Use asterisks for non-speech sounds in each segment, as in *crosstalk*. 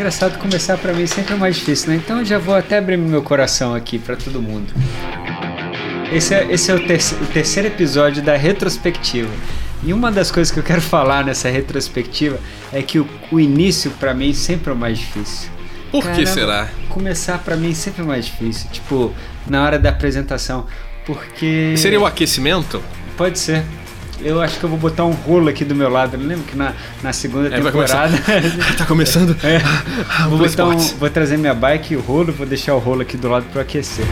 engraçado começar para mim sempre é mais difícil, né? Então eu já vou até abrir meu coração aqui para todo mundo. Esse é, esse é o, ter o terceiro episódio da retrospectiva. E uma das coisas que eu quero falar nessa retrospectiva é que o, o início para mim sempre é o mais difícil. Por Caramba, que será? Começar para mim sempre é mais difícil, tipo, na hora da apresentação, porque Seria o aquecimento? Pode ser. Eu acho que eu vou botar um rolo aqui do meu lado. Eu lembro que na, na segunda é, temporada. *laughs* tá começando? É. vou, botar um, vou trazer minha bike e o rolo, vou deixar o rolo aqui do lado para aquecer.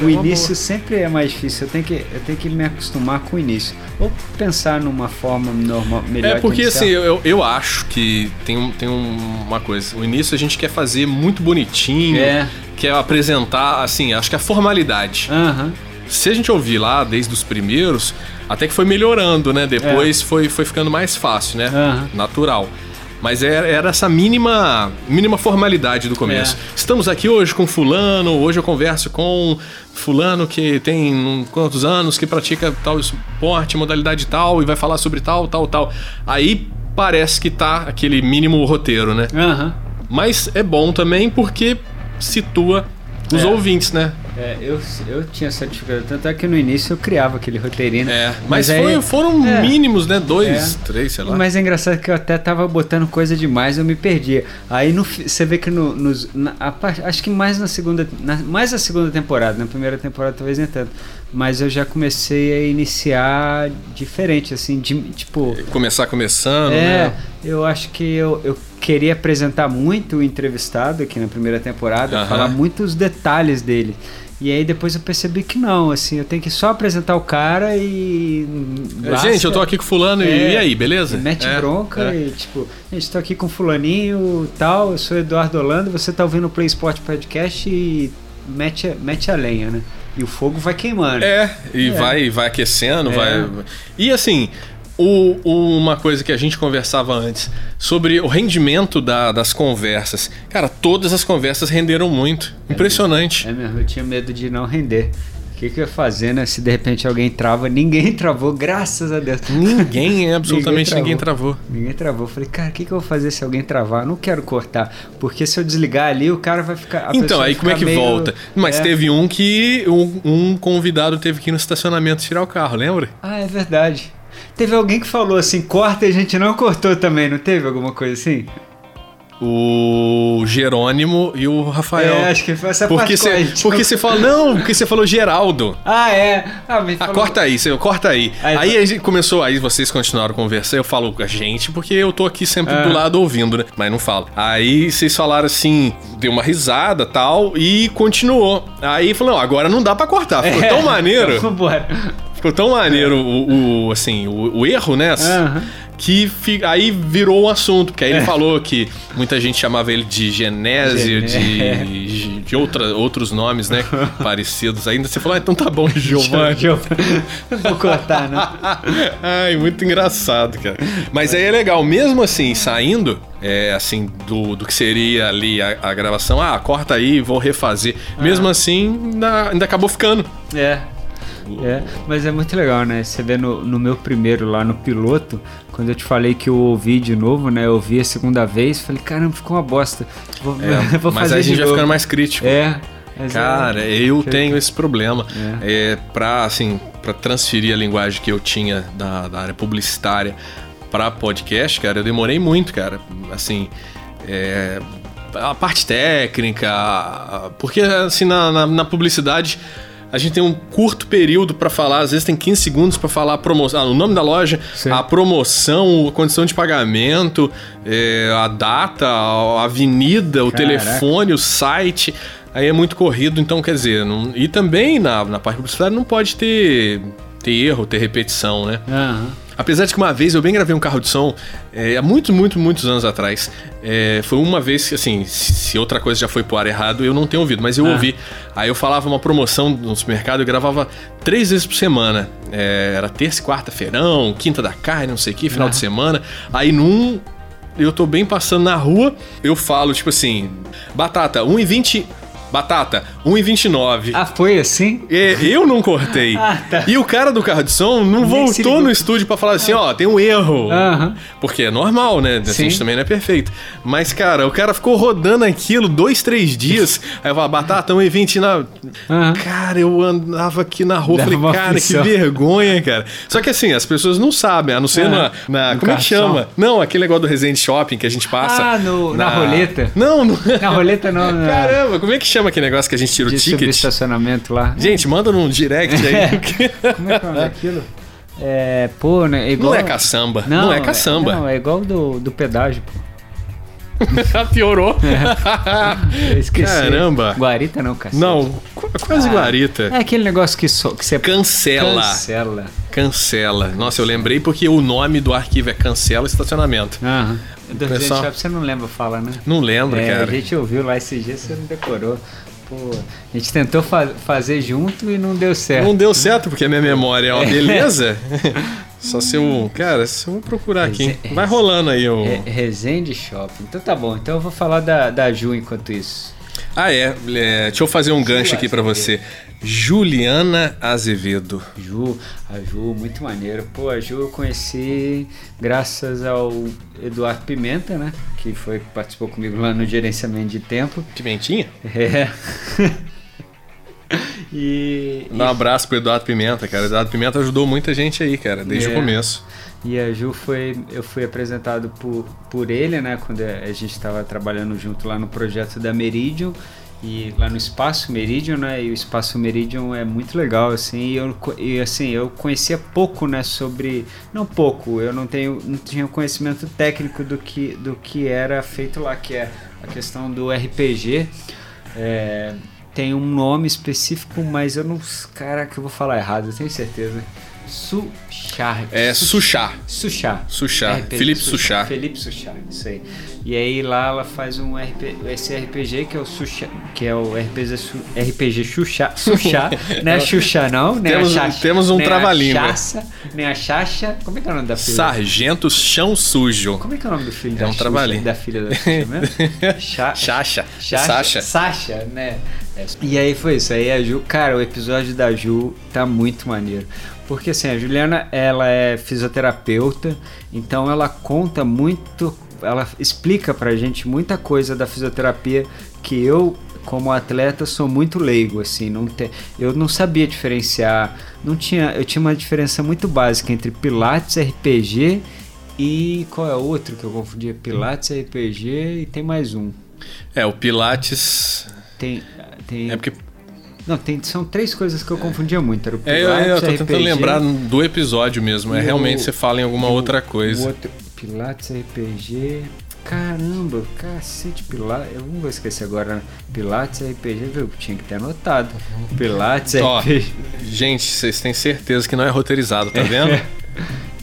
O início sempre é mais difícil. Eu tenho, que, eu tenho que me acostumar com o início. Ou pensar numa forma normal, melhor. É porque assim, eu, eu acho que tem, tem uma coisa. O início a gente quer fazer muito bonitinho. É. Quer apresentar, assim, acho que a formalidade. Aham. Uhum se a gente ouvir lá desde os primeiros, até que foi melhorando, né? Depois é. foi, foi ficando mais fácil, né? Uhum. Natural. Mas era, era, essa mínima, mínima formalidade do começo. É. Estamos aqui hoje com fulano, hoje eu converso com fulano que tem quantos anos, que pratica tal esporte, modalidade tal, e vai falar sobre tal, tal, tal. Aí parece que tá aquele mínimo roteiro, né? Uhum. Mas é bom também porque situa os é. ouvintes, né? É, eu, eu tinha dificuldade, tanto é que no início eu criava aquele roteirinho. É, mas, mas aí, foi, foram é, mínimos, né? Dois, é, três, sei lá. Mas é engraçado que eu até tava botando coisa demais, eu me perdia. Aí no, você vê que no, nos, na, a, acho que mais na segunda, na, mais na segunda temporada, na primeira temporada talvez nem tanto, mas eu já comecei a iniciar diferente, assim, de, tipo... Começar começando, é, né? eu acho que eu, eu queria apresentar muito o entrevistado aqui na primeira temporada, uh -huh. falar muitos detalhes dele. E aí depois eu percebi que não, assim, eu tenho que só apresentar o cara e. Lasca, gente, eu tô aqui com fulano é, e, aí, beleza? Mete é, bronca é. e tipo, gente, tô aqui com fulaninho tal, eu sou Eduardo Holanda, você tá ouvindo o Play Sport Podcast e mete, mete a lenha, né? E o fogo vai queimando. É, e é. vai vai aquecendo, é. vai. E assim, o, o, uma coisa que a gente conversava antes sobre o rendimento da, das conversas. Cara, todas as conversas renderam muito. É Impressionante. Mesmo. É mesmo, eu tinha medo de não render. O que, que eu ia fazer, né? Se de repente alguém trava, ninguém *laughs* travou, graças a Deus. Ninguém, *laughs* absolutamente ninguém travou. Ninguém travou. Falei, cara, o que, que eu vou fazer se alguém travar? não quero cortar. Porque se eu desligar ali, o cara vai ficar. Então, aí como é que meio... volta? Mas é. teve um que um, um convidado teve que ir no estacionamento tirar o carro, lembra? Ah, é verdade. Teve alguém que falou assim, corta e a gente não cortou também, não teve alguma coisa assim? o Jerônimo e o Rafael. É, acho que foi essa porque parte. Cê, porque você fala, não, porque você falou Geraldo. Ah, é. Ah, ah falou... corta aí, você, corta aí. Aí, aí a gente começou, aí vocês continuaram conversando, eu falo a gente, porque eu tô aqui sempre ah. do lado ouvindo, né? Mas não falo. Aí vocês falaram assim, deu uma risada tal, e continuou. Aí falou, não, agora não dá pra cortar, ficou é. tão maneiro. *laughs* Vambora. Ficou tão maneiro o, o assim, o, o, erro, né? Uhum. Que fi, aí virou um assunto, porque aí é. ele falou que muita gente chamava ele de Genésio, de, de outra, outros nomes, né? *laughs* parecidos. Ainda você falou, ah, então tá bom, *laughs* Giovanni. Vou cortar, né? *laughs* Ai, muito engraçado, cara. Mas aí é legal, mesmo assim, saindo, é, assim, do, do que seria ali a, a gravação, ah, corta aí, vou refazer. Mesmo assim, ainda, ainda acabou ficando. É, é, mas é muito legal, né? Você vê no, no meu primeiro lá no piloto, quando eu te falei que eu ouvi de novo, né? Eu ouvi a segunda vez, falei, caramba, ficou uma bosta. Vou, é, *laughs* vou mas aí a gente vai ficando mais crítico. É. Cara, é, eu tenho esse problema. É. é pra, assim, pra transferir a linguagem que eu tinha da, da área publicitária para podcast, cara, eu demorei muito, cara. Assim, é, a parte técnica, porque assim, na, na, na publicidade a gente tem um curto período para falar, às vezes tem 15 segundos para falar a promoção, ah, o nome da loja, Sim. a promoção, a condição de pagamento, é, a data, a avenida, o Caraca. telefone, o site. Aí é muito corrido, então quer dizer, não, e também na, na parte publicitária não pode ter, ter erro, ter repetição, né? Uhum. Apesar de que uma vez eu bem gravei um carro de som, é, há muitos, muitos, muitos anos atrás. É, foi uma vez que, assim, se outra coisa já foi pro ar errado, eu não tenho ouvido, mas eu ah. ouvi. Aí eu falava uma promoção no supermercado, eu gravava três vezes por semana. É, era terça e quarta-feirão, quinta da carne, não sei o que, final ah. de semana. Aí num. Eu tô bem passando na rua, eu falo, tipo assim, batata, 1,20. Batata, 1,29. Ah, foi assim? É, eu não cortei. *laughs* Ah, tá. E o cara do carro de som não Nem voltou no estúdio pra falar assim, ó, tem um erro. Aham. Porque é normal, né? A gente também não é perfeito. Mas, cara, o cara ficou rodando aquilo dois, três dias. *laughs* Aí eu falei, Batata, 1,20 na... Aham. Cara, eu andava aqui na rua, Dava falei, cara, que vergonha, cara. Só que assim, as pessoas não sabem, a não ser Ah, na... na no como é que chama? Não, aquele negócio do Resende Shopping que a gente passa. Ah, no- na roleta. Não, no... Na roleta não, na... *laughs* Caramba, como é que chama aquele negócio que a gente tira o de ticket? estacionamento lá. Gente, manda num direct aí. Como é que é o nome daquilo? É, pô, né? é igual... Não é caçamba. Não, é caçamba. Não, é igual do, do pedágio, pô. *laughs* Piorou. *laughs* Eu esqueci. Caramba. Guarita não, cacete. Não, qu- quase Ah, guarita. É aquele negócio que, so, que você Cancela. cancela. Cancela. Nossa, eu lembrei porque o nome do arquivo é cancela estacionamento. Aham. Do Pessoal- Shop você não lembra falar, né? Não lembro, é, cara. A gente ouviu lá esses dias, você não decorou. Pô, a gente tentou fa- fazer junto e não deu certo. Não deu certo porque a minha memória é uma beleza. *laughs* Só se eu. Cara, se eu procurar aqui. Vai rolando aí o. É, Resende Shopping. Então tá bom. Então eu vou falar da, da Ju enquanto isso. Ah, é. é, Deixa eu fazer um gancho aqui pra você. Juliana Azevedo. Ju, a Ju, muito maneiro. Pô, a Ju eu conheci graças ao Eduardo Pimenta, né? Que foi que participou comigo lá no gerenciamento de tempo. Pimentinha? É. *laughs* e, Dá um abraço pro Eduardo Pimenta, cara. Eduardo Pimenta ajudou muita gente aí, cara, desde É. o começo. E a Ju foi, eu fui apresentado por, por ele, né? Quando a gente estava trabalhando junto lá no projeto da Meridian e lá no Espaço Meridian, né? E o Espaço Meridian é muito legal, assim. E, eu, e assim, eu conhecia pouco, né? Sobre, não pouco, eu não tenho, não tinha conhecimento técnico do que, do que era feito lá, que é a questão do RPG. É, tem um nome específico, mas eu não, caraca, eu vou falar errado, eu tenho certeza. Suchar. É. Suchá. Suchá. RPG Felipe Suchá. Felipe Suchá, isso aí. E aí lá ela faz um RP, esse RPG que é o Suchá, que é o RPG, Su- RPG Xuxá, Suchá, não é Xuxá não, nem Temos- a Xaxa, temos um trava-língua. Chaça, nem a Xaxa, como é que é o nome da filha? Sargento Chão Sujo. Como é que é o nome do filho É um Xuxa, trava-língua. da filha da Xuxa mesmo? Cha- Chacha. Sasha, Sasha. Sasha, né? E aí foi isso. Aí a Ju, cara, o episódio da Ju tá muito maneiro. Porque assim, a Juliana, ela é fisioterapeuta, então ela conta muito, ela explica pra gente muita coisa da fisioterapia que eu, como atleta, sou muito leigo, assim, não te, eu não sabia diferenciar, não tinha, eu tinha uma diferença muito básica entre pilates, RPG e qual é o outro que eu confundia? Pilates, RPG e tem mais um. É, o Pilates. Tem. tem É porque. Não, tem, são três coisas que eu confundia muito. Era o É, eu, eu tô tentando RPG, lembrar do episódio mesmo. É realmente o- você fala em alguma o- outra O coisa. outro, Pilates, RPG. Caramba, cacete, Pilates. Eu não vou esquecer agora. Pilates, RPG, viu? Tinha que ter anotado. Pilates, Ó, RPG. gente, vocês têm certeza que não é roteirizado, tá vendo? *laughs*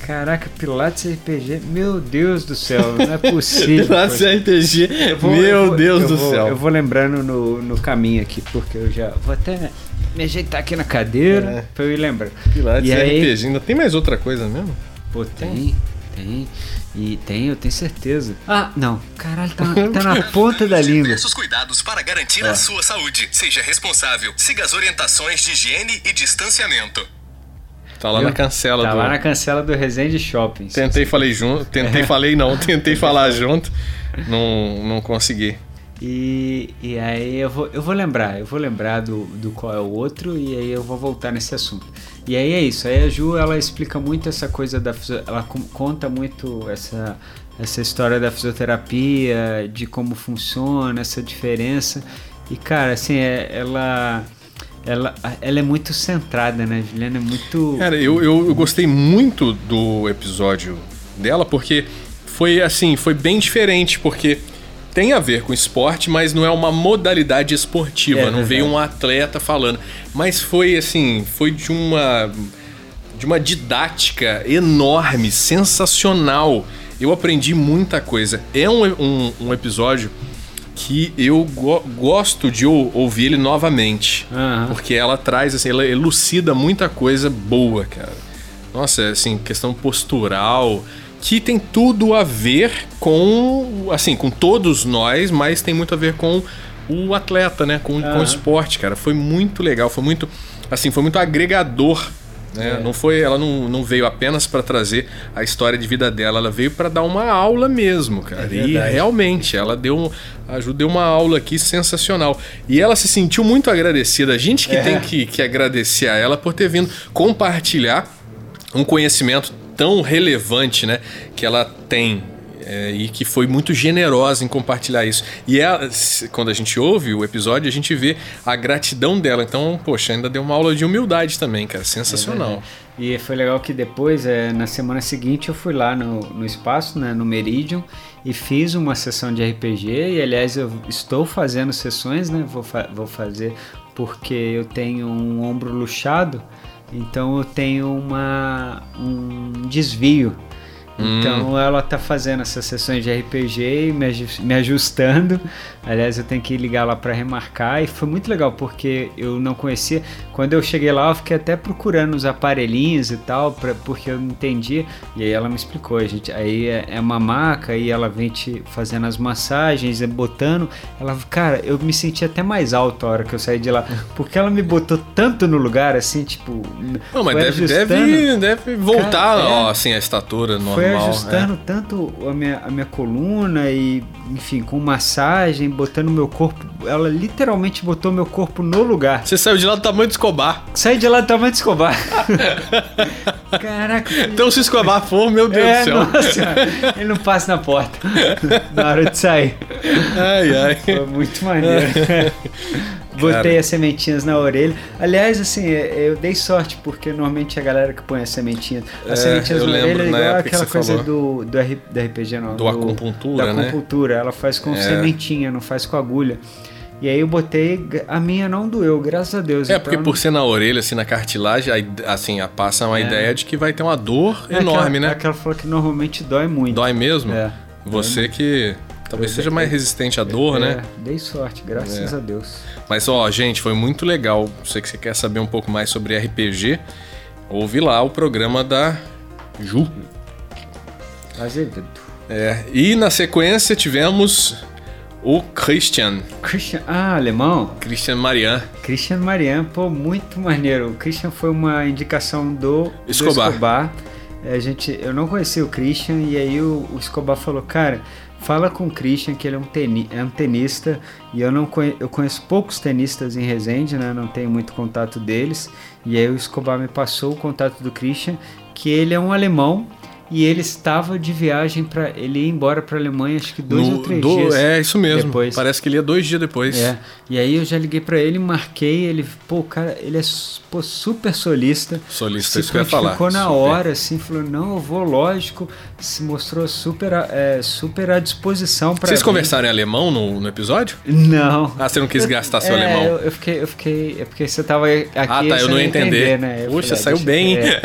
Caraca, Pilates, RPG. Meu Deus do céu, não é possível. *laughs* Pilates RPG. Vou- Meu eu vou- Deus eu do vou- céu. Eu vou lembrando no, no caminho aqui, porque eu já vou até me ajeitar aqui na cadeira É. pra eu ir lembrando. Pilates e aí, RPG. Ainda tem mais outra coisa mesmo? Pô, tem, tem. E tem, eu tenho certeza. Ah, não. Caralho, tá, tá na *laughs* ponta da língua. Diversos cuidados para garantir a sua saúde. Seja responsável. Siga as orientações de higiene e distanciamento. Tá lá Viu? na cancela Tá do. lá na cancela do Resende Shopping. Tentei falei junto. Tentei falei não. *laughs* Tentei falar junto. Não, não consegui. E, e aí eu vou, eu vou lembrar, eu vou lembrar do, do qual é o outro e aí eu vou voltar nesse assunto. E aí é isso, aí a Ju ela explica muito essa coisa da ela conta muito essa essa história da fisioterapia, de como funciona, essa diferença. E cara, assim, é- ela ela ela é muito centrada, né? A Juliana é muito Cara, eu, eu, eu gostei muito do episódio dela porque foi assim, foi bem diferente, porque tem a ver com esporte, mas não é uma modalidade esportiva. É não veio um atleta falando. Mas foi assim, foi de uma. de uma didática enorme, sensacional. Eu aprendi muita coisa. É um, um, um episódio que eu go- gosto de ou- ouvir ele novamente. Aham. Porque ela traz, assim, ela elucida muita coisa boa, cara. Nossa, assim, questão postural, que tem tudo a ver com, assim, com todos nós, mas tem muito a ver com o atleta, né? Com, com o esporte, cara. Foi muito legal, foi muito. Assim, foi muito agregador né? É. Não foi, ela não, não veio apenas para trazer a história de vida dela, ela veio para dar uma aula mesmo, cara. É e realmente, ela deu, ajudou uma aula aqui sensacional. E ela se sentiu muito agradecida. A gente que é. tem que, que agradecer a ela por ter vindo compartilhar um conhecimento tão relevante, né, que ela tem é, e que foi muito generosa em compartilhar isso. E ela, quando a gente ouve o episódio, a gente vê a gratidão dela. Então, poxa, ainda deu uma aula de humildade também, cara. Sensacional. É e foi legal que depois, é, na semana seguinte, eu fui lá no, no espaço, né, no Meridian, e fiz uma sessão de RPG. E aliás, eu estou fazendo sessões, né? Vou, fa vou fazer porque eu tenho um ombro luxado, então eu tenho uma, um desvio então hum. ela tá fazendo essas sessões de RPG me, ajustando. Aliás, eu tenho que ligar lá para remarcar. E foi muito legal porque eu não conhecia. Quando eu cheguei lá, eu fiquei até procurando os aparelhinhos e tal, pra, porque eu não entendia. E aí ela me explicou. Gente, aí é, é uma maca e ela vem te fazendo as massagens, botando. Ela, cara, eu me senti até mais alto a hora que eu saí de lá. *laughs* Porque ela me botou tanto no lugar, assim, tipo. Não, mas deve, deve, deve voltar, cara, ó, é, assim, a estatura normal. Foi ajustando é. tanto a minha, a minha coluna e, enfim, com massagem, botando meu corpo. Ela literalmente botou meu corpo no lugar. Você saiu de lá do tamanho de Escobar. Saí de lá do tamanho de Escobar. *laughs* Caraca. Então se Escobar for, meu Deus é, do céu. Nossa, ele não passa na porta na hora de sair. Ai, ai. Foi muito maneiro. *laughs* Botei as sementinhas na orelha. Aliás, assim, é, eu dei sorte, porque normalmente a galera que põe as sementinhas. As é, sementinhas na orelha é igual aquela coisa do, do, R, do RPG, não. Do, do acupuntura, da né? acupuntura. Ela faz com é. sementinha, não faz com agulha. E aí eu botei, a minha não doeu, graças a Deus. É, então, porque por ser na orelha, assim, na cartilagem, assim, passa uma é. ideia de que vai ter uma dor é enorme, aquela, né? Aquela falou que normalmente dói muito. Dói mesmo? É. Você que talvez seja mais resistente à dor, é, né? Dei sorte, graças é. a Deus. Mas, ó, gente, foi muito legal. Sei que você quer saber um pouco mais sobre RPG, ouve lá o programa da Ju. Azevedo. É, e na sequência tivemos o Christian. Christian, ah, alemão? Christian Marian. Christian Marian, pô, muito maneiro. O Christian foi uma indicação do Escobar. Do Escobar. É, a gente, eu não conhecia o Christian e aí o, o Escobar falou, cara, fala com o Christian que ele é um, teni, é um tenista e eu não conheço, eu conheço poucos tenistas em Resende, né? Não tenho muito contato deles. E aí o Escobar me passou o contato do Christian, que ele é um alemão e ele estava de viagem para ele ia embora para Alemanha acho que dois no, ou três do, dias é isso mesmo depois. parece que ele ia dois dias depois é e aí eu já liguei para ele marquei ele pô cara ele é pô, super solista solista isso que eu ia falar ficou na super. hora assim falou não eu vou lógico se mostrou super é, super à disposição para vocês conversaram em alemão no, no, episódio? Não. Ah você não quis gastar seu é, alemão. eu, eu, fiquei eu fiquei é porque você tava aqui ah tá eu não ia entender, entender né? Puxa, falei, saiu bem é.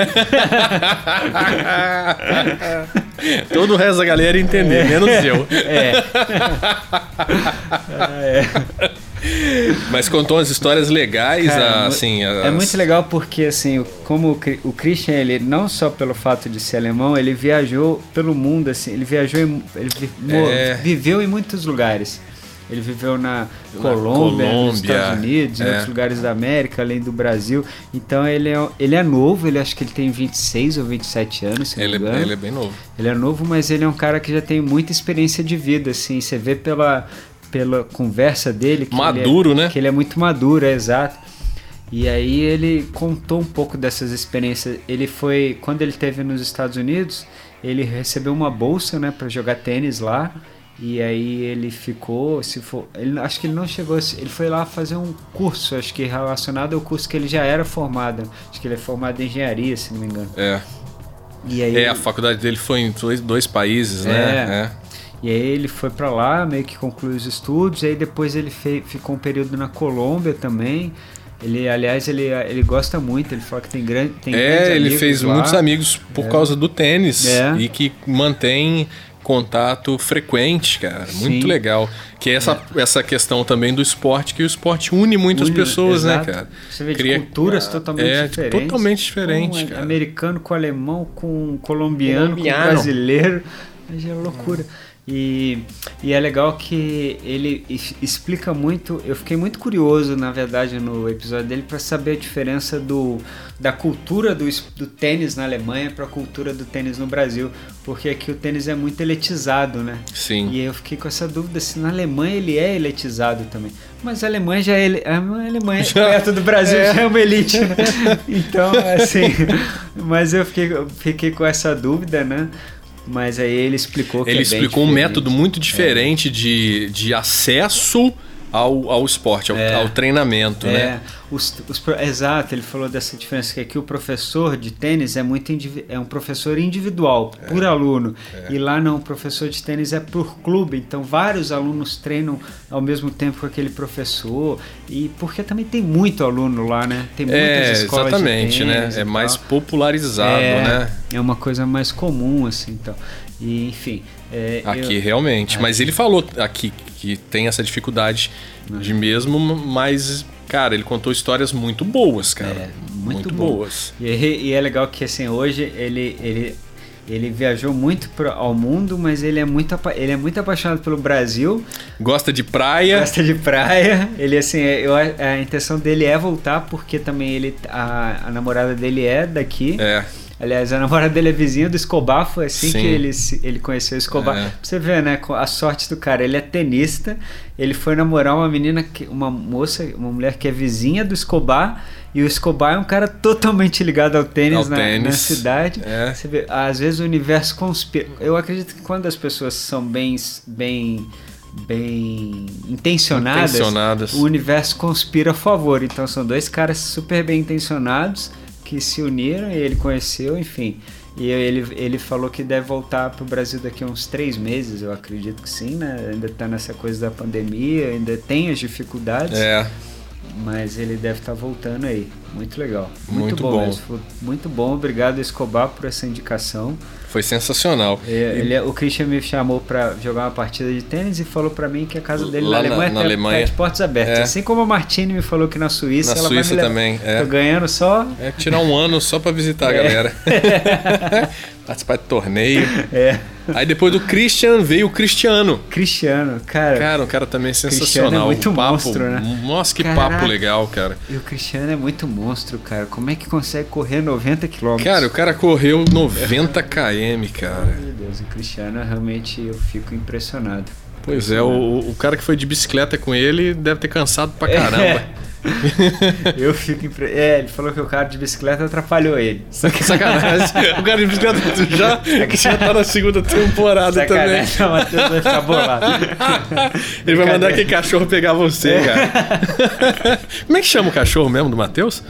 *laughs* *laughs* Todo o resto da galera entender, é. menos eu. É. é. *laughs* Mas contou umas histórias legais, Cara, assim. É as... muito legal porque, assim, como o Christian, ele não só pelo fato de ser alemão, ele viajou pelo mundo, assim, ele viajou, ele é... viveu em muitos lugares. Ele viveu na Colômbia, Colômbia, nos Estados Unidos, é. em outros lugares da América, além do Brasil. Então ele é, ele é novo, ele acho que ele tem 26 ou 27 anos, se ele, não me engano. Ele é bem novo. Ele é novo, mas ele é um cara que já tem muita experiência de vida, assim. Você vê pela, pela conversa dele. Que maduro, é, né? Que ele é muito maduro, é exato. E aí ele contou um pouco dessas experiências. Ele foi, quando ele esteve nos Estados Unidos, ele recebeu uma bolsa, né, para jogar tênis lá. E aí ele ficou, se for, ele, acho que ele não chegou, ele foi lá fazer um curso, acho que relacionado ao curso que ele já era formado. Acho que ele é formado em engenharia, se não me engano. É. E aí, é, a faculdade dele foi em dois, dois países, né? É. é. E aí ele foi para lá, meio que concluiu os estudos, e aí depois ele fez, ficou um período na Colômbia também. Ele, aliás, ele, ele gosta muito, ele fala que tem grande tem É, ele fez lá. muitos amigos por é. causa do tênis é. e que mantém contato frequente, cara. Sim. Muito legal. Que é essa, é. essa questão também do esporte, que o esporte une muitas une, pessoas, né, exato. né, cara? Você vê Cria, culturas totalmente é, diferentes. Totalmente diferente, um, Americano com alemão, com colombiano, colombiano. com brasileiro. É loucura. E, e é legal que ele explica muito. Eu fiquei muito curioso, na verdade, no episódio dele para saber a diferença do, da cultura do, do tênis na Alemanha para a cultura do tênis no Brasil, porque aqui o tênis é muito elitizado, né? Sim. E eu fiquei com essa dúvida se na Alemanha ele é elitizado também. Mas a Alemanha já é a Alemanha *laughs* já, perto do Brasil é. já é uma elite, né? *laughs* Então, assim, *laughs* mas eu fiquei, fiquei com essa dúvida, né? Mas aí ele explicou que Ele é explicou um método muito diferente é. de, de acesso ao, ao esporte, ao, é. ao treinamento, é. né? Os, os, exato, ele falou dessa diferença que aqui o professor de tênis é muito é um professor individual, é. por aluno. É. E lá não, o professor de tênis é por clube. Então vários alunos treinam ao mesmo tempo com aquele professor. E porque também tem muito aluno lá, né? Tem muitas é, escolas exatamente, de né? É mais popularizado, é, né? É uma coisa mais comum, assim, então. E, enfim. É, aqui eu, realmente. Mas ele falou aqui que tem essa dificuldade de mesmo, mas, cara, ele contou histórias muito boas, cara. É, muito, muito boas. E, e, é legal que, assim, hoje ele, ele, ele viajou muito pro, ao mundo, mas ele é, muito, ele é muito apaixonado pelo Brasil. Gosta de praia. Gosta de praia. Ele, assim, eu, a intenção dele é voltar, porque também ele, a, a namorada dele é daqui. É. Aliás, a namorada dele é vizinha do Escobar, foi assim Sim. que ele, ele conheceu o Escobar. É. Você ver, né, a sorte do cara. Ele é tenista, ele foi namorar uma menina, que, uma moça, uma mulher que é vizinha do Escobar, e o Escobar é um cara totalmente ligado ao tênis, ao na, tênis. na, cidade. É. Você vê, às vezes o universo conspira. Eu acredito que quando as pessoas são bem, bem bem intencionadas, intencionadas, o universo conspira a favor. Então são dois caras super bem intencionados que se uniram e ele conheceu, enfim. E ele, ele falou que deve voltar para o Brasil daqui a uns três meses, eu acredito que sim, né? Ainda está nessa coisa da pandemia, ainda tem as dificuldades. É. Mas ele deve estar tá voltando aí. Muito legal. Muito, muito bom. bom. Muito bom. Obrigado, Escobar, por essa indicação. Foi sensacional. É, ele, o Christian me chamou para jogar uma partida de tênis e falou para mim que a casa dele Lá na Alemanha na, na Alemanha. de portas abertas. É. Assim como a Martini me falou que na Suíça na ela Suíça também. É. Tô ganhando só. É tirar um ano só para visitar a é. galera. *laughs* *laughs* Participar de torneio. É. Aí depois do Christian veio o Cristiano. Cristiano, cara. Cara, o cara também é sensacional. Cristiano é muito papo, monstro, né? Nossa, que Caraca. papo legal, cara. E o Cristiano é muito monstro, cara. Como é que consegue correr 90 km? Cara, o cara correu 90 km, cara. Meu Deus, o Cristiano realmente eu fico impressionado. Pois é, o, o cara que foi de bicicleta com ele deve ter cansado pra caramba. É. *laughs* eu fico impre... É, ele falou que o cara de bicicleta atrapalhou ele. Sacanagem. o cara de bicicleta já, já tá na segunda temporada Sacanagem. também. *laughs* O Matheus vai ficar bolado. ele vai mandar aquele cachorro pegar você, é. cara. Como é que chama o cachorro mesmo do Matheus?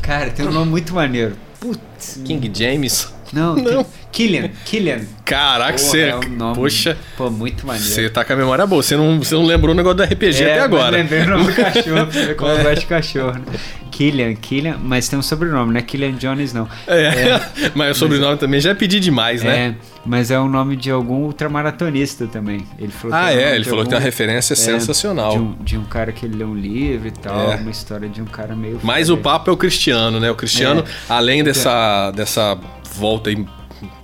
Cara, tem um nome muito maneiro. Putz. King James. Não, não. Killian, Killian. Caraca, você. É um nome, Poxa. Pô, muito maneiro. Você tá com a memória boa. Você não, você não lembrou o negócio do RPG é, até agora. Eu lembrei o nome do cachorro, pra você ver como *laughs* é. eu gosto de cachorro. Né? Killian, Killian, mas tem um sobrenome, não é Killian Jones, não. É, é *laughs* mas o sobrenome mas, também já é pedir demais, né? É, mas é o nome de algum ultramaratonista também. Ele falou ah, é, ele falou algum, que tem uma referência é, sensacional. De um, de um, cara que lê um livro e tal, é. uma história de um cara meio. Mas o papo é o Cristiano, né? O Cristiano, é. além dessa, dessa volta aí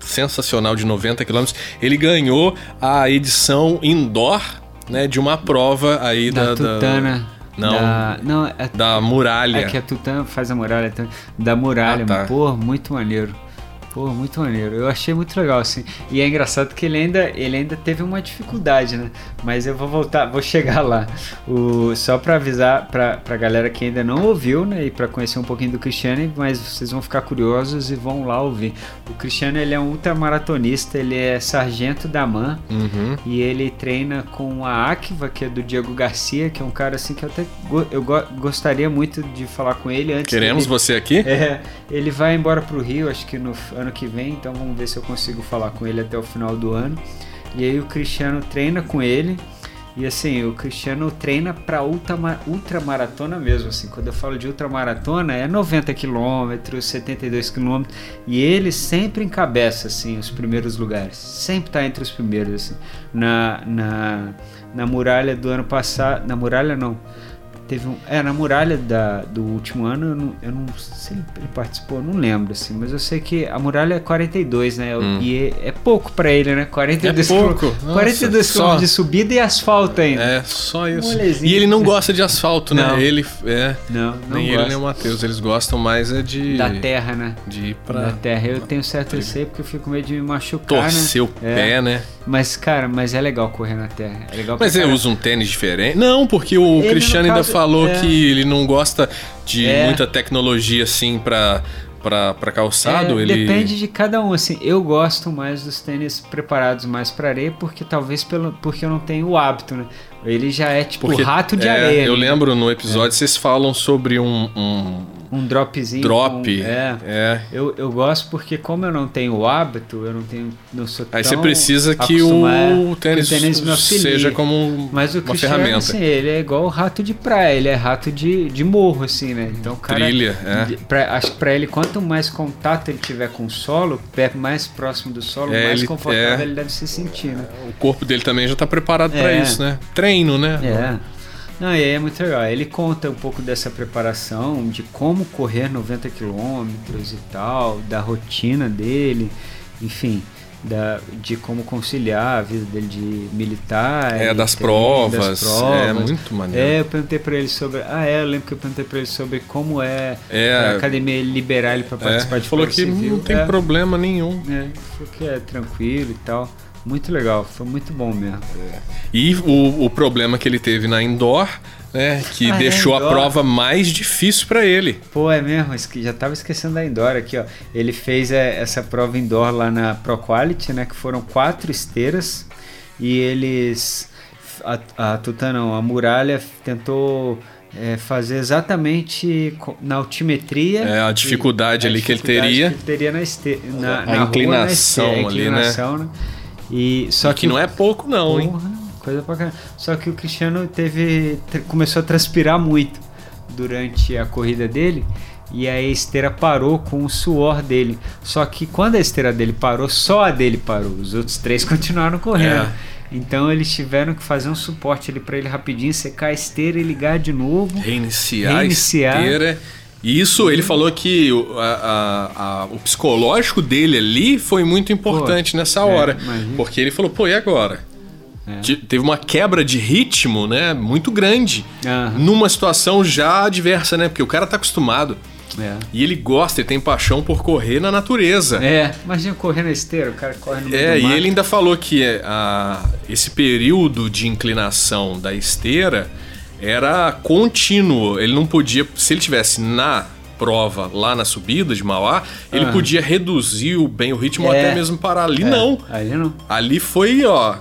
sensacional de 90 quilômetros. Ele ganhou a edição indoor né, de uma prova aí da. da Tutana. Da... Não, da, não é, da muralha. É que a Tutana faz a muralha. Da muralha, ah, tá. pô, muito maneiro. Pô, muito maneiro. Eu achei muito legal, assim. E é engraçado que ele ainda, ele ainda teve uma dificuldade, né? Mas eu vou voltar, vou chegar lá. O, só para avisar pra, pra galera que ainda não ouviu, né? E para conhecer um pouquinho do Cristiano, mas vocês vão ficar curiosos e vão lá ouvir. O Cristiano, ele é um ultramaratonista, ele é sargento da MAN. Uhum. E ele treina com a Akiva, que é do Diego Garcia, que é um cara, assim, que eu até eu gostaria muito de falar com ele antes. Queremos dele, você aqui? É, ele vai embora pro Rio, acho que no ano que vem, então vamos ver se eu consigo falar com ele até o final do ano. E aí o Cristiano treina com ele. E assim, o Cristiano treina para ultramaratona mesmo, assim. Quando eu falo de ultramaratona, é 90 quilômetros, 72 quilômetros. E ele sempre encabeça, assim, os primeiros lugares. Sempre está entre os primeiros, assim. Na, na, na muralha do ano passado... Na muralha, não teve um. É, na muralha da, do último ano, eu não, eu não sei se ele participou, não lembro, assim, mas eu sei que a muralha é 42, né? Hum. E é, é pouco pra ele, né? 42 é pouco. 42 km de subida e asfalto ainda. É, só isso. E ele não gosta de asfalto, né? Não. Ele. É, não, não nem gosta. ele nem o Matheus. Eles gostam mais é de. Da terra, né? De ir pra. Da terra. Eu tenho certo receio porque eu fico com medo de me machucar. Torcer né? o pé, né? Mas, cara, mas é legal correr na terra. É legal Mas ele usa um tênis diferente? Não, porque o Ele, Cristiano no ainda falou é. que ele não gosta de É. muita tecnologia assim pra, pra, pra calçado. É, ele... Depende de cada um, assim. Eu gosto mais dos tênis preparados mais pra areia, porque talvez pelo, porque eu não tenho o hábito, né? Ele já é tipo Porque, rato de é, areia. Eu né? lembro no episódio vocês falam sobre um, um Um dropzinho. drop. com- é. é. Eu, eu gosto porque como eu não tenho o hábito, eu não tenho. Não sou Aí você precisa que o tênis, que o tênis auxilie. seja como um- Mas o uma Cristiano, ferramenta. assim, ele é igual o rato de praia, ele é rato de, de morro, assim, né? Então, o cara. Trilha, é. pra- acho que pra ele, quanto mais contato ele tiver com o solo, pé mais próximo do solo, É, mais ele- confortável é. ele deve se sentir, né? O corpo dele também já tá preparado pra É. isso, né? Treino, né? É. Não, e aí é muito legal. Ele conta um pouco dessa preparação, de como correr 90 quilômetros e tal, da rotina dele, enfim, da, de como conciliar a vida dele de militar. É, das provas. das provas. É muito maneiro. É, eu perguntei pra ele sobre. Ah, é, eu lembro que eu perguntei pra ele sobre como é, É. a academia liberar ele pra É, participar ele de falou prova que civil. não tem é, problema nenhum. É, ele falou que é tranquilo e tal. Muito legal, foi muito bom mesmo. E o, o problema que ele teve na indoor, né? Que Ah, é, deixou a indoor. prova mais difícil pra ele. Pô, é mesmo, já tava esquecendo da indoor aqui, ó. Ele fez é, essa prova indoor lá na Pro Quality, né? Que foram quatro esteiras e eles. A, a Tuta não, a muralha tentou é, fazer exatamente na altimetria. É, a dificuldade a ali que ele dificuldade teria. que ele teria na, este, na, A na rua, inclinação na esteira, a ali, né? inclinação, né? E só que não é pouco, não, hein? Porra, coisa pra caramba. Só que o Cristiano teve. começou a transpirar muito durante a corrida dele. E a esteira parou com o suor dele. Só que quando a esteira dele parou, só a dele parou. Os outros três *laughs* continuaram correndo. É. Então eles tiveram que fazer um suporte ali para ele rapidinho secar a esteira e ligar de novo. Reiniciar, Reiniciar. a esteira. E Isso, ele falou que o, a- a- o psicológico dele ali foi muito importante nessa hora. imagina. porque ele falou, pô, e agora? É. Te- Teve uma quebra de ritmo, né? Muito grande. Aham. Numa situação já adversa, né? Porque o cara tá acostumado. É. E ele gosta, ele tem paixão por correr na natureza. É, imagina correr na esteira, o cara corre no meio É, e ele ainda falou que é, a- esse período de inclinação da esteira era contínuo. Ele não podia, se ele tivesse na prova lá na subida de Mauá, ele Aham. podia reduzir o- bem o ritmo ou É. até mesmo parar ali. É, Não. Ali não. Ali foi, ó.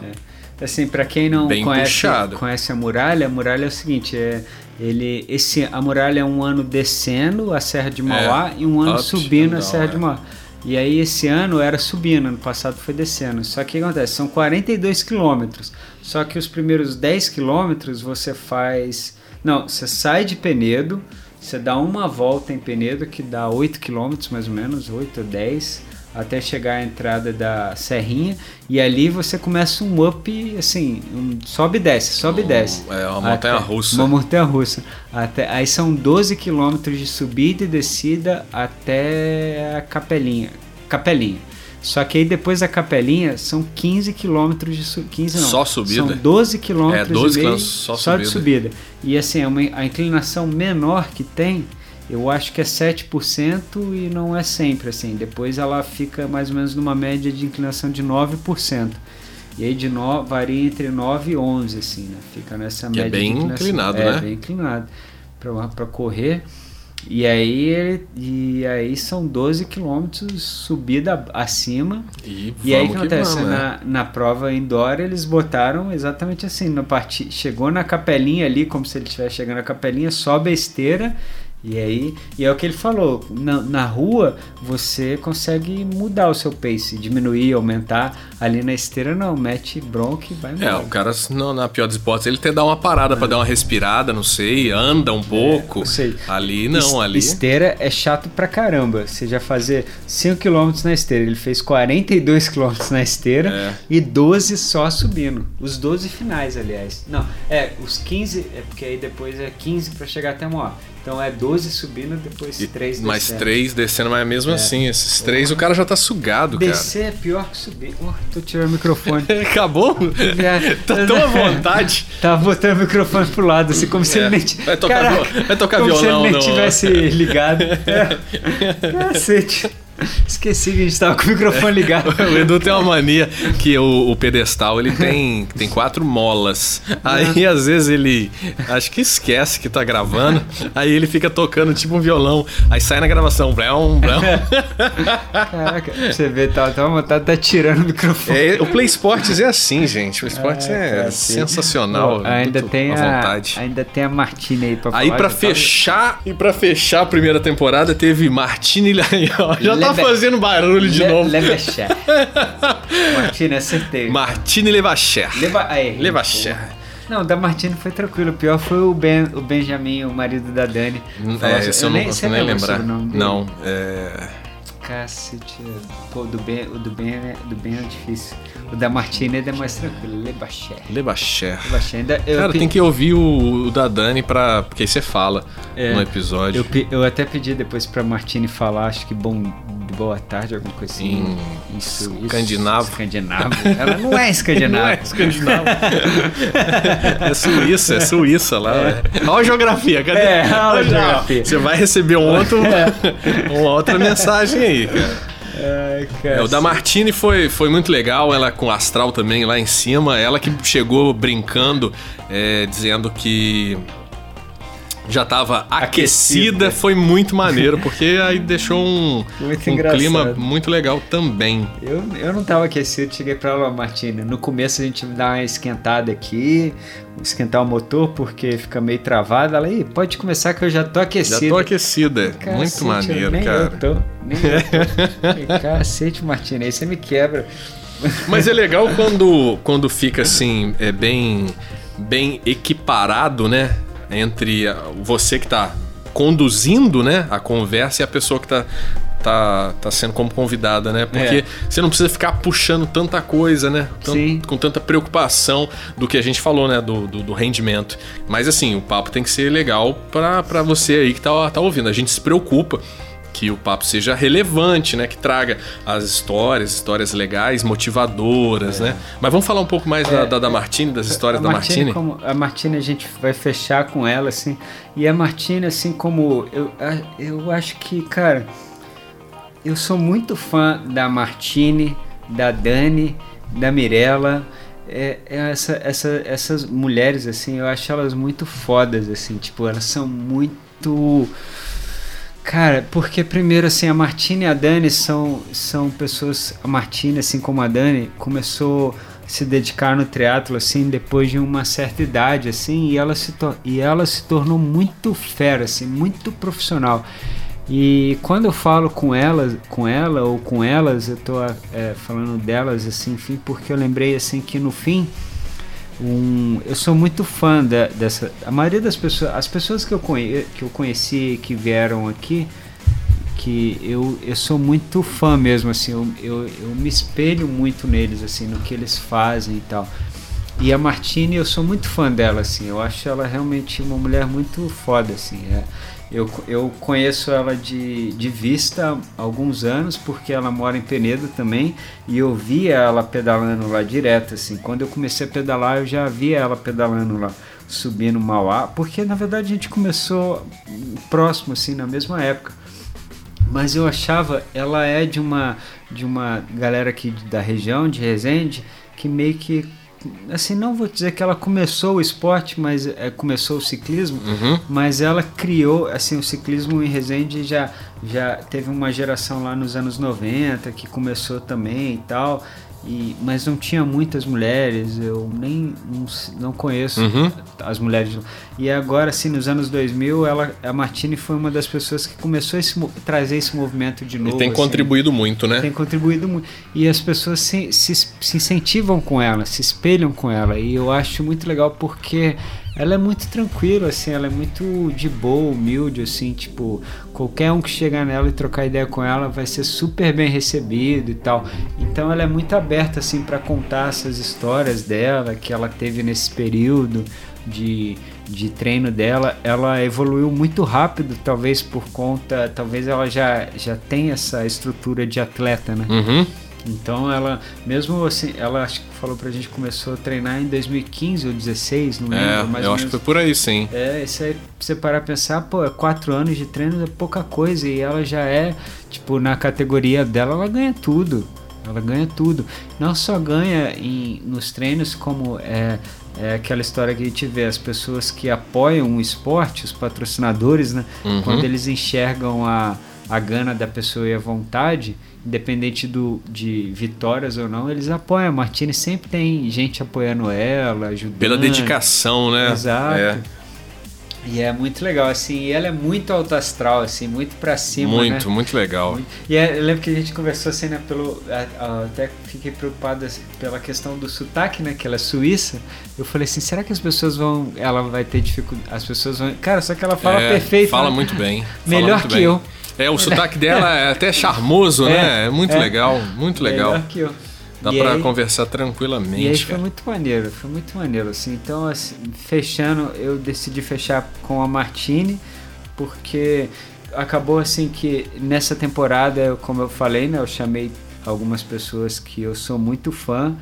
Assim, para quem não Bem conhece, puxado. conhece a muralha, a muralha é o seguinte, é ele esse a muralha é um ano descendo a Serra de Mauá É, e um ano up subindo a Serra é. de Mauá. E aí esse ano era subindo, ano passado foi descendo. Só que o que acontece? São 42 quilômetros. Só que os primeiros 10 quilômetros você faz. Não, você sai de Penedo, você dá uma volta em Penedo, que dá 8 quilômetros mais ou menos, 8 ou 10, até chegar à entrada da Serrinha. E ali você começa um up, assim, um sobe e desce, sobe e desce. é uma montanha Até- russa. Uma montanha russa. Até, aí são 12 quilômetros de subida e descida até a Capelinha. Capelinha. Só que aí depois da Capelinha são 15 quilômetros de subida. 15 não. Só subida? São 12 quilômetros É, 12 e meio quilômetros só só de subida. subida. E assim, é uma, a inclinação menor que tem, eu acho que é 7% e não é sempre assim. Depois ela fica mais ou menos numa média de inclinação de 9%. E aí de no, varia entre 9 e 11, assim, né? Fica nessa Que é média bem de inclinação. inclinado, é, né? bem inclinado para correr. E aí, e aí são 12 quilômetros subida acima. E, E aí o que acontece? vamos, né? na, na prova indoor eles botaram exatamente assim, no parti chegou na capelinha ali, como se ele estivesse chegando na capelinha, sobe a esteira E aí, e é o que ele falou, na, na rua você consegue mudar o seu pace, diminuir, aumentar. Ali na esteira não, mete bronca e vai embora. É, o cara, não, na pior das hipóteses, ele até dá uma parada é. para dar uma respirada, não sei, anda um pouco. É, sei. Ali não, ali. Esteira é chato pra caramba. Você já fazer 5 km na esteira, ele fez 42 km na esteira é. e 12 só subindo. Os 12 finais, aliás. Não, é, os 15, é porque aí depois é 15 para chegar até uma então é 12 subindo, depois 3 descendo. Mais 3 descendo, mas mesmo é. assim, esses 3 o cara já tá sugado, Descer cara. é pior que subir. Oh, tô tirando o microfone. *laughs* Acabou? É. tá tão à *laughs* vontade. Tava botando o microfone pro lado, assim, como se é. ele nem Vai tocar, Caraca, vai tocar como violão, se ele nem tivesse ligado. *laughs* É. Cacete. *laughs* Esqueci que a gente tava com o microfone ligado. *laughs* o Edu tem uma mania que o, o pedestal ele tem, tem quatro molas. Aí às vezes ele acho que esquece que tá gravando. Aí ele fica tocando tipo um violão. Aí sai na gravação. Blão, blão. *laughs* Caraca, você vê, tá, tá uma vontade tá tirando o microfone. É, o Play Sports é assim, gente. O Sports é, é sensacional. Bom, ainda tem a, vontade. Ainda tem a Martina aí pra Aí para fechar, e para fechar a primeira temporada teve Martina e já tá fazendo barulho de Le, novo. Levacher. *laughs* Martini, acertei. Martini Levacher. Leva, aí, Levacher. Não, da Martini foi tranquilo. O pior foi o, ben, o Benjamin, o marido da Dani. É, esse eu, eu não consigo nem lembrar. Não, é. Cacete. Pô, do Ben, o do Ben, é, do ben é difícil. O da Martina é mais tranquilo. Lebacher. Lebacher. Lebacher. Ainda, Cara, tem que ouvir o, o, da Dani pra. Porque aí você fala é, no episódio. Eu, eu até pedi depois pra Martini falar, acho que bom boa tarde, alguma coisa assim. Em isso, escandinavo. escandinavo. Ela não é escandinavo. *laughs* não é escandinavo. é Suíça, é Suíça lá. É. Olha a geografia, cadê? É, olha a geografia. Você vai receber um outro, é. *laughs* uma outra mensagem aí, cara. Ai, é, o da Martini foi, foi muito legal, ela com o astral também lá em cima. Ela que chegou brincando, é, dizendo que já estava aquecida, foi muito maneiro, porque aí deixou um, *laughs* um clima muito legal também. Eu, eu não estava aquecido, cheguei para ela, Martina. No começo a gente dá uma esquentada aqui, esquentar o motor, porque fica meio travado. Ela, aí, pode começar que eu já tô aquecida. Já tô aquecida, Cacete, muito maneiro, nem cara. Eu tô, nem eu tô. *laughs* Cacete, Martina, aí você me quebra. Mas é legal *laughs* quando, quando fica assim, é bem, bem equiparado, né? Entre você que está conduzindo né, a conversa e a pessoa que está tá, tá sendo como convidada, né? Porque é. você não precisa ficar puxando tanta coisa, né? Tanto, com tanta preocupação do que a gente falou, né? Do, do, do rendimento. Mas assim, o papo tem que ser legal para você aí que tá, tá ouvindo. A gente se preocupa que o papo seja relevante, né? Que traga as histórias, histórias legais, motivadoras, é. né? Mas vamos falar um pouco mais é, da, da, da Martini, das histórias da Martini? Como, a Martini a gente vai fechar com ela, assim. E a Martini, assim como... Eu, eu acho que, cara... Eu sou muito fã da Martini, da Dani, da Mirella... É, é essa, essa, essas mulheres, assim, eu acho elas muito fodas, assim, tipo, elas são muito Cara, porque primeiro assim, a Martina e a Dani são, são pessoas. A Martina, assim como a Dani, começou a se dedicar no teatro assim depois de uma certa idade assim e ela se e ela se tornou muito fera assim muito profissional e quando eu falo com ela com ela ou com elas eu tô é, falando delas assim enfim porque eu lembrei assim que no fim um, eu sou muito fã da, dessa. A maioria das pessoas, as pessoas que eu, conhe, que eu conheci que vieram aqui, que eu, eu sou muito fã mesmo, assim, eu, eu, eu me espelho muito neles, assim, no que eles fazem e tal. E a Martine, eu sou muito fã dela, assim, eu acho ela realmente uma mulher muito foda, assim. É, eu, eu conheço ela de, de vista há alguns anos, porque ela mora em Penedo também, e eu via ela pedalando lá direto, assim. Quando eu comecei a pedalar, eu já via ela pedalando lá, subindo Mauá, porque na verdade a gente começou próximo, assim, na mesma época. Mas eu achava, ela é de uma, de uma galera aqui da região, de Resende, que meio que assim, não vou dizer que ela começou o esporte, mas é, começou o ciclismo, uhum. mas ela criou, assim, o ciclismo em Resende já, já teve uma geração lá nos anos 90 que começou também e tal. E, mas não tinha muitas mulheres, eu nem não, não conheço Uhum. as mulheres. E agora, assim, nos anos 2000, ela, a Martini foi uma das pessoas que começou a trazer esse movimento de novo. E tem assim. contribuído muito, né? Tem contribuído muito. E as pessoas se, se, se incentivam com ela, se espelham com ela. E eu acho muito legal porque ela é muito tranquila, assim, ela é muito de boa, humilde, assim, tipo, qualquer um que chegar nela e trocar ideia com ela vai ser super bem recebido e tal. Então ela é muito aberta, assim, para contar essas histórias dela que ela teve nesse período de, de treino dela. Ela evoluiu muito rápido, talvez por conta, talvez ela já, já tenha essa estrutura de atleta, né? Uhum. Então ela, mesmo assim, ela acho que falou pra gente que começou a treinar em 2015 ou 16, não lembro, É, mais eu acho que menos. foi por aí, sim. É, isso aí, você parar a pensar, pô, é quatro anos de treino é pouca coisa e ela já é, tipo, na categoria dela, ela ganha tudo. Ela ganha tudo. Não só ganha em, nos treinos, como é, é aquela história que a gente vê, as pessoas que apoiam o esporte, os patrocinadores, né? Uhum. Quando eles enxergam a, a gana da pessoa e a vontade, independente do, de vitórias ou não, eles apoiam. A Martini sempre tem gente apoiando ela, ajudando. Pela dedicação, né? Exato. É, E é muito legal, assim, e ela é muito alto astral, assim, muito pra cima, muito, né? muito legal. Muito. E é, eu lembro que a gente conversou assim, né, pelo. até fiquei preocupado assim, pela questão do sotaque, né? Que ela é suíça. Eu falei assim, será que as pessoas vão. Ela vai ter dificuldade. As pessoas vão. Cara, só que ela fala É, perfeito. Fala né? muito bem. *laughs* Melhor muito que bem. eu. É, o sotaque dela é até charmoso, É, né? É muito é. legal, muito legal. Que eu. Dá E pra aí- conversar E aí tranquilamente, foi cara. muito maneiro, foi muito maneiro, assim. Então, assim, fechando, eu decidi fechar com a Martini, porque acabou assim que nessa temporada, como eu falei, né, eu chamei algumas pessoas que eu sou muito fã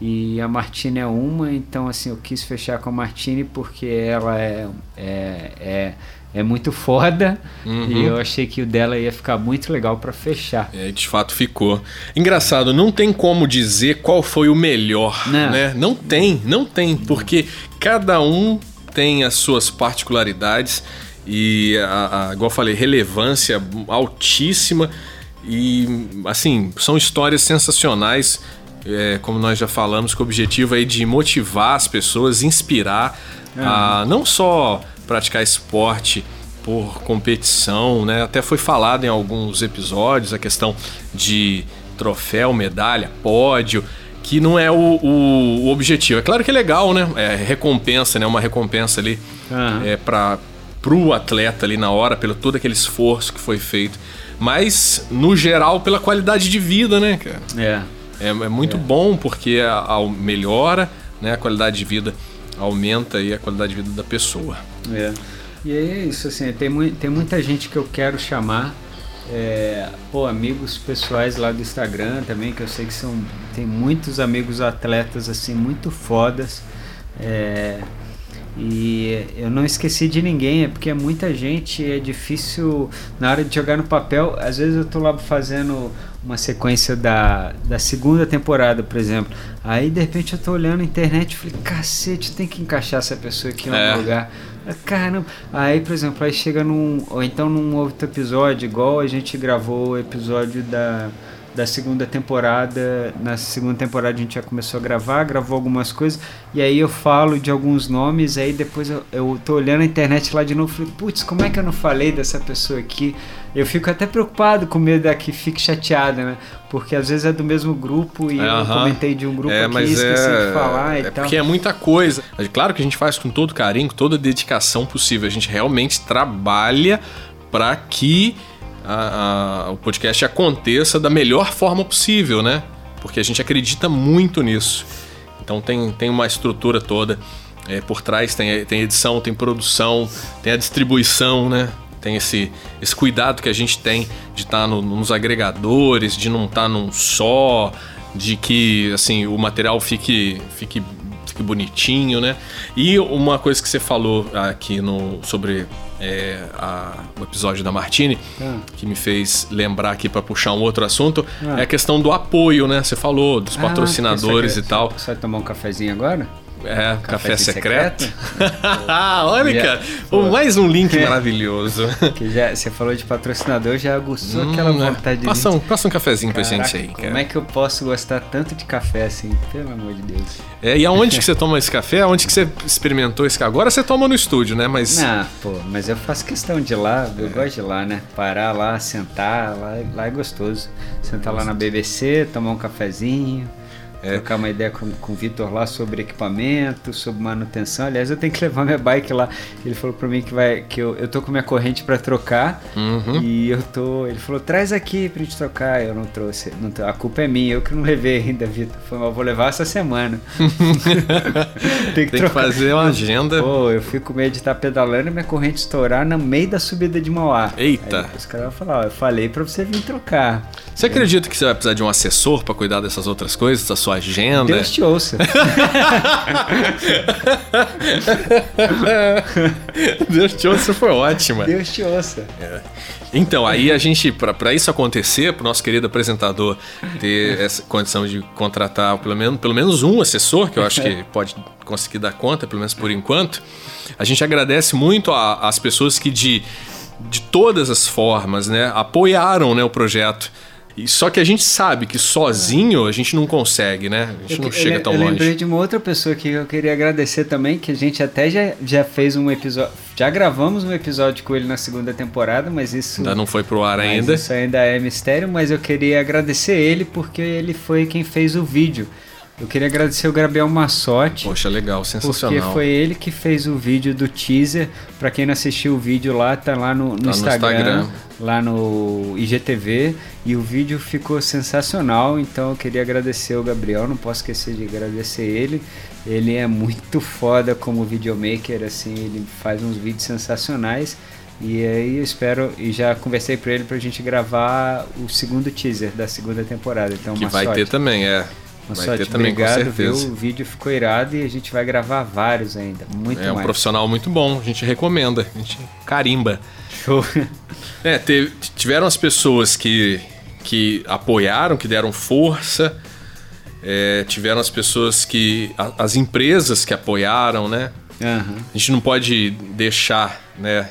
e a Martini é uma, então assim, eu quis fechar com a Martini porque ela é, é, é, é muito foda Uhum. e eu achei que o dela ia ficar muito legal pra fechar. É, de fato ficou. Engraçado, não tem como dizer qual foi o melhor, Não. né? Não tem, não tem, porque cada um tem as suas particularidades e, a, a, igual eu falei, relevância altíssima e, assim, são histórias sensacionais, é, como nós já falamos, com o objetivo aí de motivar as pessoas, inspirar a não só praticar esporte por competição, né? Até foi falado em alguns episódios a questão de troféu, medalha, pódio, que não é o, o- o objetivo. É claro que é legal, né? É recompensa, né? Uma recompensa ali Aham. é para pro atleta ali na hora, pelo todo aquele esforço que foi feito. Mas, no geral, pela qualidade de vida, né, cara? É. É, é muito bom porque a, a- melhora né, a qualidade de vida, aumenta aí a qualidade de vida da pessoa. É. E é isso, assim, tem, mui- tem muita gente que eu quero chamar, é, pô, amigos pessoais lá do Instagram também, que eu sei que são, tem muitos amigos atletas, assim, muito fodas, é, e eu não esqueci de ninguém, é porque é muita gente, é difícil, na hora de jogar no papel, às vezes eu tô lá fazendo uma sequência da, da segunda temporada, por exemplo, aí de repente eu tô olhando na internet e falei, cacete, tem que encaixar essa pessoa aqui em algum É. lugar. Ah, Caramba, aí por exemplo, aí chega num, ou então num outro episódio, igual a gente gravou o episódio da, da segunda temporada, na segunda temporada a gente já começou a gravar, gravou algumas coisas, e aí eu falo de alguns nomes, aí depois eu, eu tô olhando a internet lá de novo e falei, putz, como é que eu não falei dessa pessoa aqui? Eu fico até preocupado com medo da que fique chateada, né? Porque às vezes é do mesmo grupo e eu comentei de um grupo é, aqui, mas esqueci é, de falar e é tal. porque é muita coisa. Mas Claro que a gente faz com todo carinho, com toda a dedicação possível. A gente realmente trabalha para que a- a- o podcast aconteça da melhor forma possível, né? Porque a gente acredita muito nisso. Então tem, tem uma estrutura toda é, por trás, tem, tem edição, tem produção, tem a distribuição, né? Tem esse, esse cuidado que a gente tem de estar nos agregadores, de não estar num só, de que assim o material fique, fique, fique bonitinho, né? E uma coisa que você falou aqui no, sobre é, a- o episódio da Martini, Ah. que me fez lembrar aqui para puxar um outro assunto, Ah. é a questão do apoio, né? Você falou dos Ah, patrocinadores você e tal. Você vai tomar um cafezinho agora? É, café, secreto. secreto. *laughs* Olha, cara, pô, mais um link *laughs* maravilhoso. Que já, você falou de patrocinador, já aguçou hum, aquela né? vontade de. Passa um, passa um cafezinho Caraca, pra gente aí, cara. Como é que eu posso gostar tanto de café assim? Pelo amor de Deus. É, e aonde que *laughs* você toma esse café? Aonde que você experimentou esse café? Agora você toma no estúdio, né? Mas. Não, pô, mas eu faço questão de ir lá, eu é. gosto de ir lá, né? Parar lá, sentar, lá, lá é gostoso. Sentar lá na BBC, tomar um cafezinho é. trocar uma ideia com, com o Vitor lá sobre equipamento, sobre manutenção. Aliás, eu tenho que *laughs* levar minha bike lá. Ele falou para mim que vai que eu, eu tô com minha corrente para trocar uhum. e eu tô. Ele falou traz aqui pra gente trocar. Eu não trouxe. Não, a culpa é minha, eu que não levei ainda, Vitor. Eu vou levar essa semana. *laughs* Tem, que, Tem que, fazer uma agenda. Pô, eu fui com medo de estar pedalando e minha corrente estourar no meio da subida de Mauá. Eita! Aí, os caras vão falar, ó, eu falei para você vir trocar. Você acredita que você vai precisar de um assessor para cuidar dessas outras coisas, da sua agenda? Deus te ouça. *laughs* Deus te ouça foi ótima. Deus te ouça. É. Então, aí a gente, para isso acontecer, para o nosso querido apresentador ter essa condição de contratar pelo menos, pelo menos um assessor, que eu acho que *laughs* pode conseguir dar conta, pelo menos por enquanto, a gente agradece muito às pessoas que de, de todas as formas né, apoiaram né, o projeto. E só que a gente sabe que sozinho a gente não consegue, né? A gente eu, não chega tão eu longe. Eu lembrei de uma outra pessoa que eu queria agradecer também, que a gente até já, já fez um episódio. Já gravamos um episódio com ele na segunda temporada, mas isso. Ainda não foi pro ar ainda. Isso ainda é mistério, mas eu queria agradecer ele porque ele foi quem fez o vídeo. Eu queria agradecer o Gabriel Massotti. Poxa, legal, sensacional. Porque foi ele que fez o vídeo do teaser. Para quem não assistiu o vídeo lá, tá lá no, no, tá Instagram, no Instagram, lá no IGTV. E o vídeo ficou sensacional. Então eu queria agradecer o Gabriel, não posso esquecer de agradecer ele. Ele é muito foda como videomaker, assim, ele faz uns vídeos sensacionais. E aí eu espero, e já conversei para ele pra gente gravar o segundo teaser da segunda temporada. Então, que vai sorte. ter também, é. Uma vai ter também, obrigado, com certeza. Viu? O vídeo ficou irado e a gente vai gravar vários ainda. Muito É um mais. profissional muito bom, a gente recomenda, a gente carimba. Show. É, teve, tiveram as pessoas que, que apoiaram, que deram força, é, tiveram as pessoas que. A, as empresas que apoiaram, né? Uhum. A gente não pode deixar, né?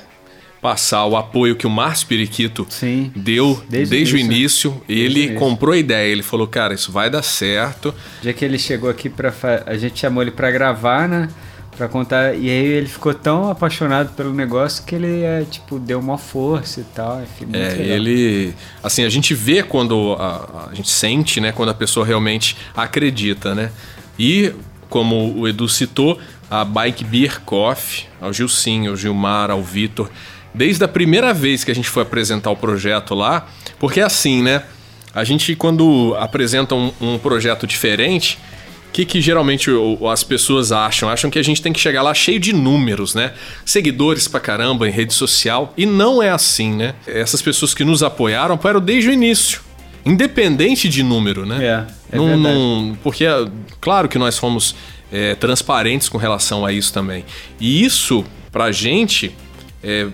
Passar o apoio que o Márcio Periquito Sim. deu desde, desde o início. O. Desde ele comprou a ideia, ele falou, cara, isso vai dar certo. Já que ele chegou aqui para a gente chamou ele para gravar, né? Para contar, e aí ele ficou tão apaixonado pelo negócio que ele é, tipo deu uma força e tal, enfim, É, legal. ele assim, a gente vê quando a, a gente sente, né, quando a pessoa realmente acredita, né? E como o Edu citou, a Bike Beer Coffee, ao Gilcinho, ao Gilmar, ao Vitor, desde a primeira vez que a gente foi apresentar o projeto lá, porque é assim, né? A gente, quando apresenta um, um projeto diferente, o que, que geralmente as pessoas acham? Acham que a gente tem que chegar lá cheio de números, né? Seguidores pra caramba em rede social. E não é assim, né? Essas pessoas que nos apoiaram apoiaram desde o início. Independente de número, né? É, é não, não, porque, claro que nós fomos é, transparentes com relação a isso também. E isso, pra gente, é,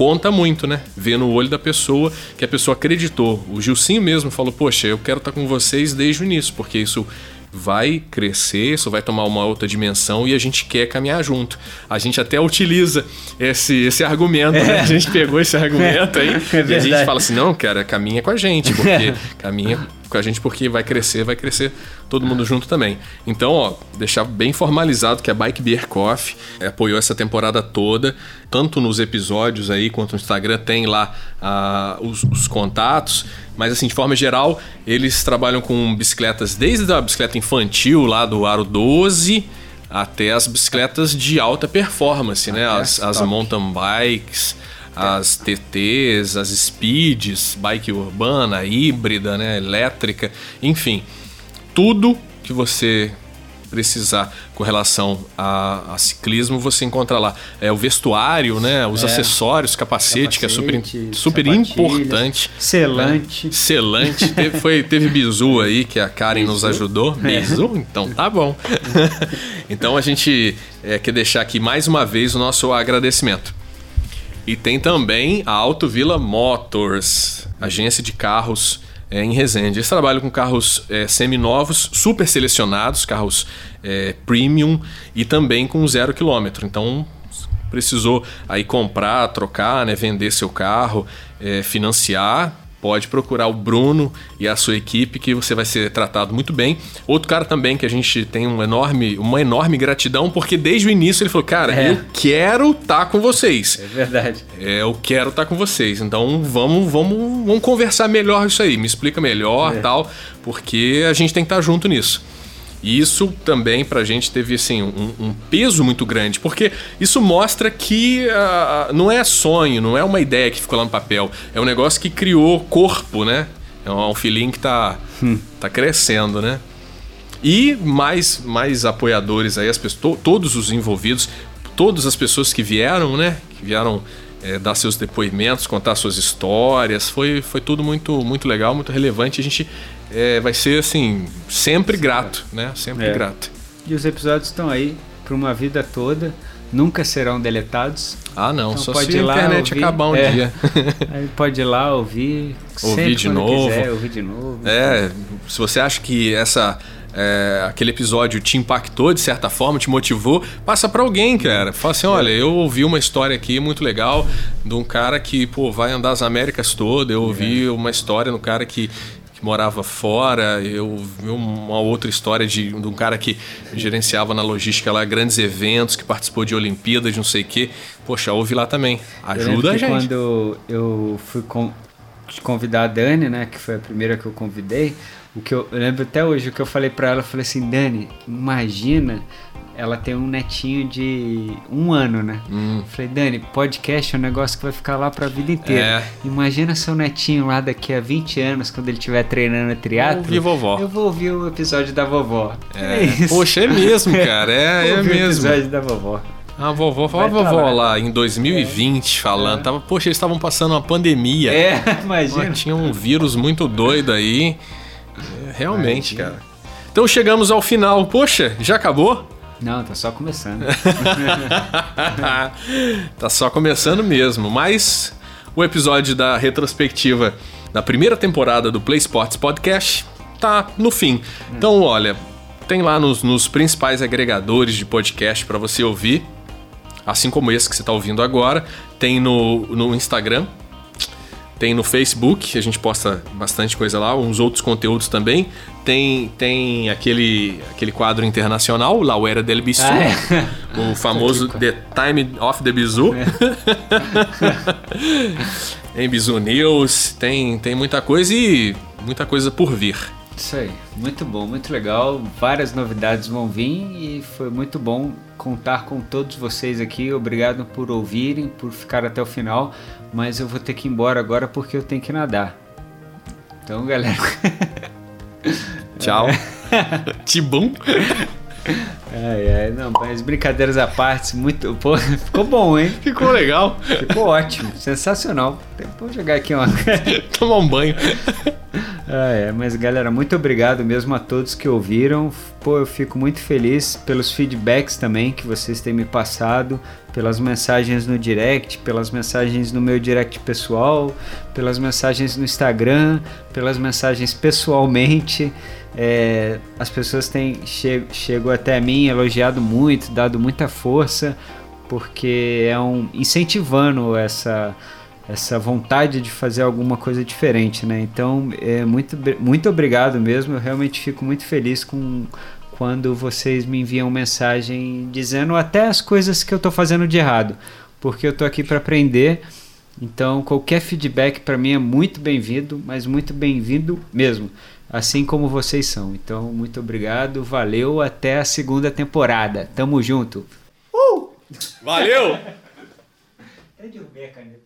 conta muito, né? Ver no olho da pessoa que a pessoa acreditou. O Gilcinho mesmo falou: Poxa, eu quero estar com vocês desde o início, porque isso vai crescer, isso vai tomar uma outra dimensão e a gente quer caminhar junto. A gente até utiliza esse, esse argumento, né? é. né? A gente pegou esse *laughs* argumento aí é e a gente fala assim: não, cara, caminha com a gente, porque *laughs* caminha com a gente porque vai crescer, vai crescer todo mundo junto também. Então, ó, deixar bem formalizado que a Bike Beer Coffee apoiou essa temporada toda, tanto nos episódios aí quanto no Instagram tem lá uh, os, os, contatos. Mas assim, de forma geral, eles trabalham com bicicletas desde a bicicleta infantil lá do Aro 12 até as bicicletas de alta performance, né? As, as mountain bikes as TTs, as speeds, bike urbana, híbrida, né, elétrica, enfim, tudo que você precisar com relação a, a, ciclismo, você encontra lá. É o vestuário, né? Os é. acessórios, capacete, capacete, que é super, super importante. Selante. Né? Selante. teve, foi, teve bizu aí, que a Karen bizu? nos ajudou. É. Bizu? Então tá bom. *laughs* então a gente é, quer deixar aqui mais uma vez o nosso agradecimento. E tem também a Auto Villa Motors, agência de carros é, em Resende. Eles trabalham com carros é, seminovos, super selecionados, carros é, premium e também com zero quilômetro. Então precisou aí comprar, trocar, né, vender seu carro, é, financiar, pode procurar o Bruno e a sua equipe que você vai ser tratado muito bem. Outro cara também que a gente tem um enorme, uma enorme gratidão, porque desde o início ele falou: Cara, é. eu quero estar tá com vocês. É verdade. É, eu quero estar tá com vocês. Então vamos, vamos, vamos conversar melhor isso aí. Me explica melhor é. tal, porque a gente tem que estar tá junto nisso. E isso também pra gente teve assim, um, um peso muito grande, porque isso mostra que uh, não é sonho, não é uma ideia que ficou lá no papel, é um negócio que criou corpo, né? É um feeling que tá, hum. tá crescendo, né? E mais, mais apoiadores aí, as pessoas, to, todos os envolvidos, todas as pessoas que vieram, né? Que vieram é, dar seus depoimentos, contar suas histórias. Foi, foi tudo muito, muito legal, muito relevante. A gente é, vai ser assim, sempre grato, né? Sempre é. grato. E os episódios estão aí para uma vida toda, nunca serão deletados. Ah, não, então só pode se a internet ouvir, acabar um é, dia. *laughs* aí pode ir lá ouvir, ouvir de novo. Quiser, ouvir de novo. É, então. se você acha que essa é, aquele episódio te impactou de certa forma, te motivou, passa para alguém, cara. Fala assim: olha, eu ouvi uma história aqui muito legal de um cara que pô, vai andar as Américas todas. Eu ouvi é. uma história no cara que, que morava fora. Eu vi uma outra história de, de um cara que gerenciava na logística lá grandes eventos, que participou de Olimpíadas, não sei o quê. Poxa, ouve lá também. Ajuda a gente. Quando eu fui com, convidar a Dani, né, que foi a primeira que eu convidei o que eu, eu lembro até hoje o que eu falei para ela, eu falei assim, Dani, imagina, ela tem um netinho de um ano, né? Hum. Falei, Dani, podcast é um negócio que vai ficar lá pra vida inteira. É. Imagina seu netinho lá daqui a 20 anos, quando ele estiver treinando triatlo. Eu ouvir vovó. Eu vou ouvir o episódio da vovó. É, é isso. Poxa, é mesmo, cara. É, *laughs* é mesmo. o episódio da vovó. A vovó, a vovó lá, lá em 2020 é. falando, é. Tava, poxa, eles estavam passando uma pandemia. É, *laughs* imagina. Tinha um vírus muito doido aí. Realmente, cara. Então chegamos ao final. Poxa, já acabou? Não, tá só começando. *laughs* tá só começando mesmo. Mas o episódio da retrospectiva da primeira temporada do Play Sports Podcast tá no fim. Então, olha, tem lá nos, nos principais agregadores de podcast para você ouvir, assim como esse que você está ouvindo agora. Tem no, no Instagram, tem no Facebook, a gente posta bastante coisa lá, uns outros conteúdos também. Tem, tem aquele, aquele quadro internacional, La Uera del Bisu, ah, é. o *laughs* famoso The Time of the Bisu. É. *laughs* tem Bisu News, tem, tem muita coisa e muita coisa por vir. Isso aí, muito bom, muito legal. Várias novidades vão vir e foi muito bom contar com todos vocês aqui. Obrigado por ouvirem, por ficar até o final. Mas eu vou ter que ir embora agora porque eu tenho que nadar. Então, galera. *laughs* Tchau. *laughs* Tibum. Ai, ai, não, mas brincadeiras à parte, muito. Pô, ficou bom, hein? Ficou legal. Ficou ótimo, sensacional. Vou jogar aqui uma. *laughs* Tomar um banho. Ah, é, mas galera, muito obrigado mesmo a todos que ouviram. Pô, eu fico muito feliz pelos feedbacks também que vocês têm me passado, pelas mensagens no direct, pelas mensagens no meu direct pessoal, pelas mensagens no Instagram, pelas mensagens pessoalmente. É, as pessoas têm che chegou até mim, elogiado muito, dado muita força, porque é um incentivando essa essa vontade de fazer alguma coisa diferente, né? Então, é muito, muito obrigado mesmo. Eu realmente fico muito feliz com quando vocês me enviam mensagem dizendo até as coisas que eu estou fazendo de errado, porque eu estou aqui para aprender. Então, qualquer feedback para mim é muito bem-vindo, mas muito bem-vindo mesmo, assim como vocês são. Então, muito obrigado, valeu, até a segunda temporada. Tamo junto. Uh! Valeu! Até derrubei a caneta.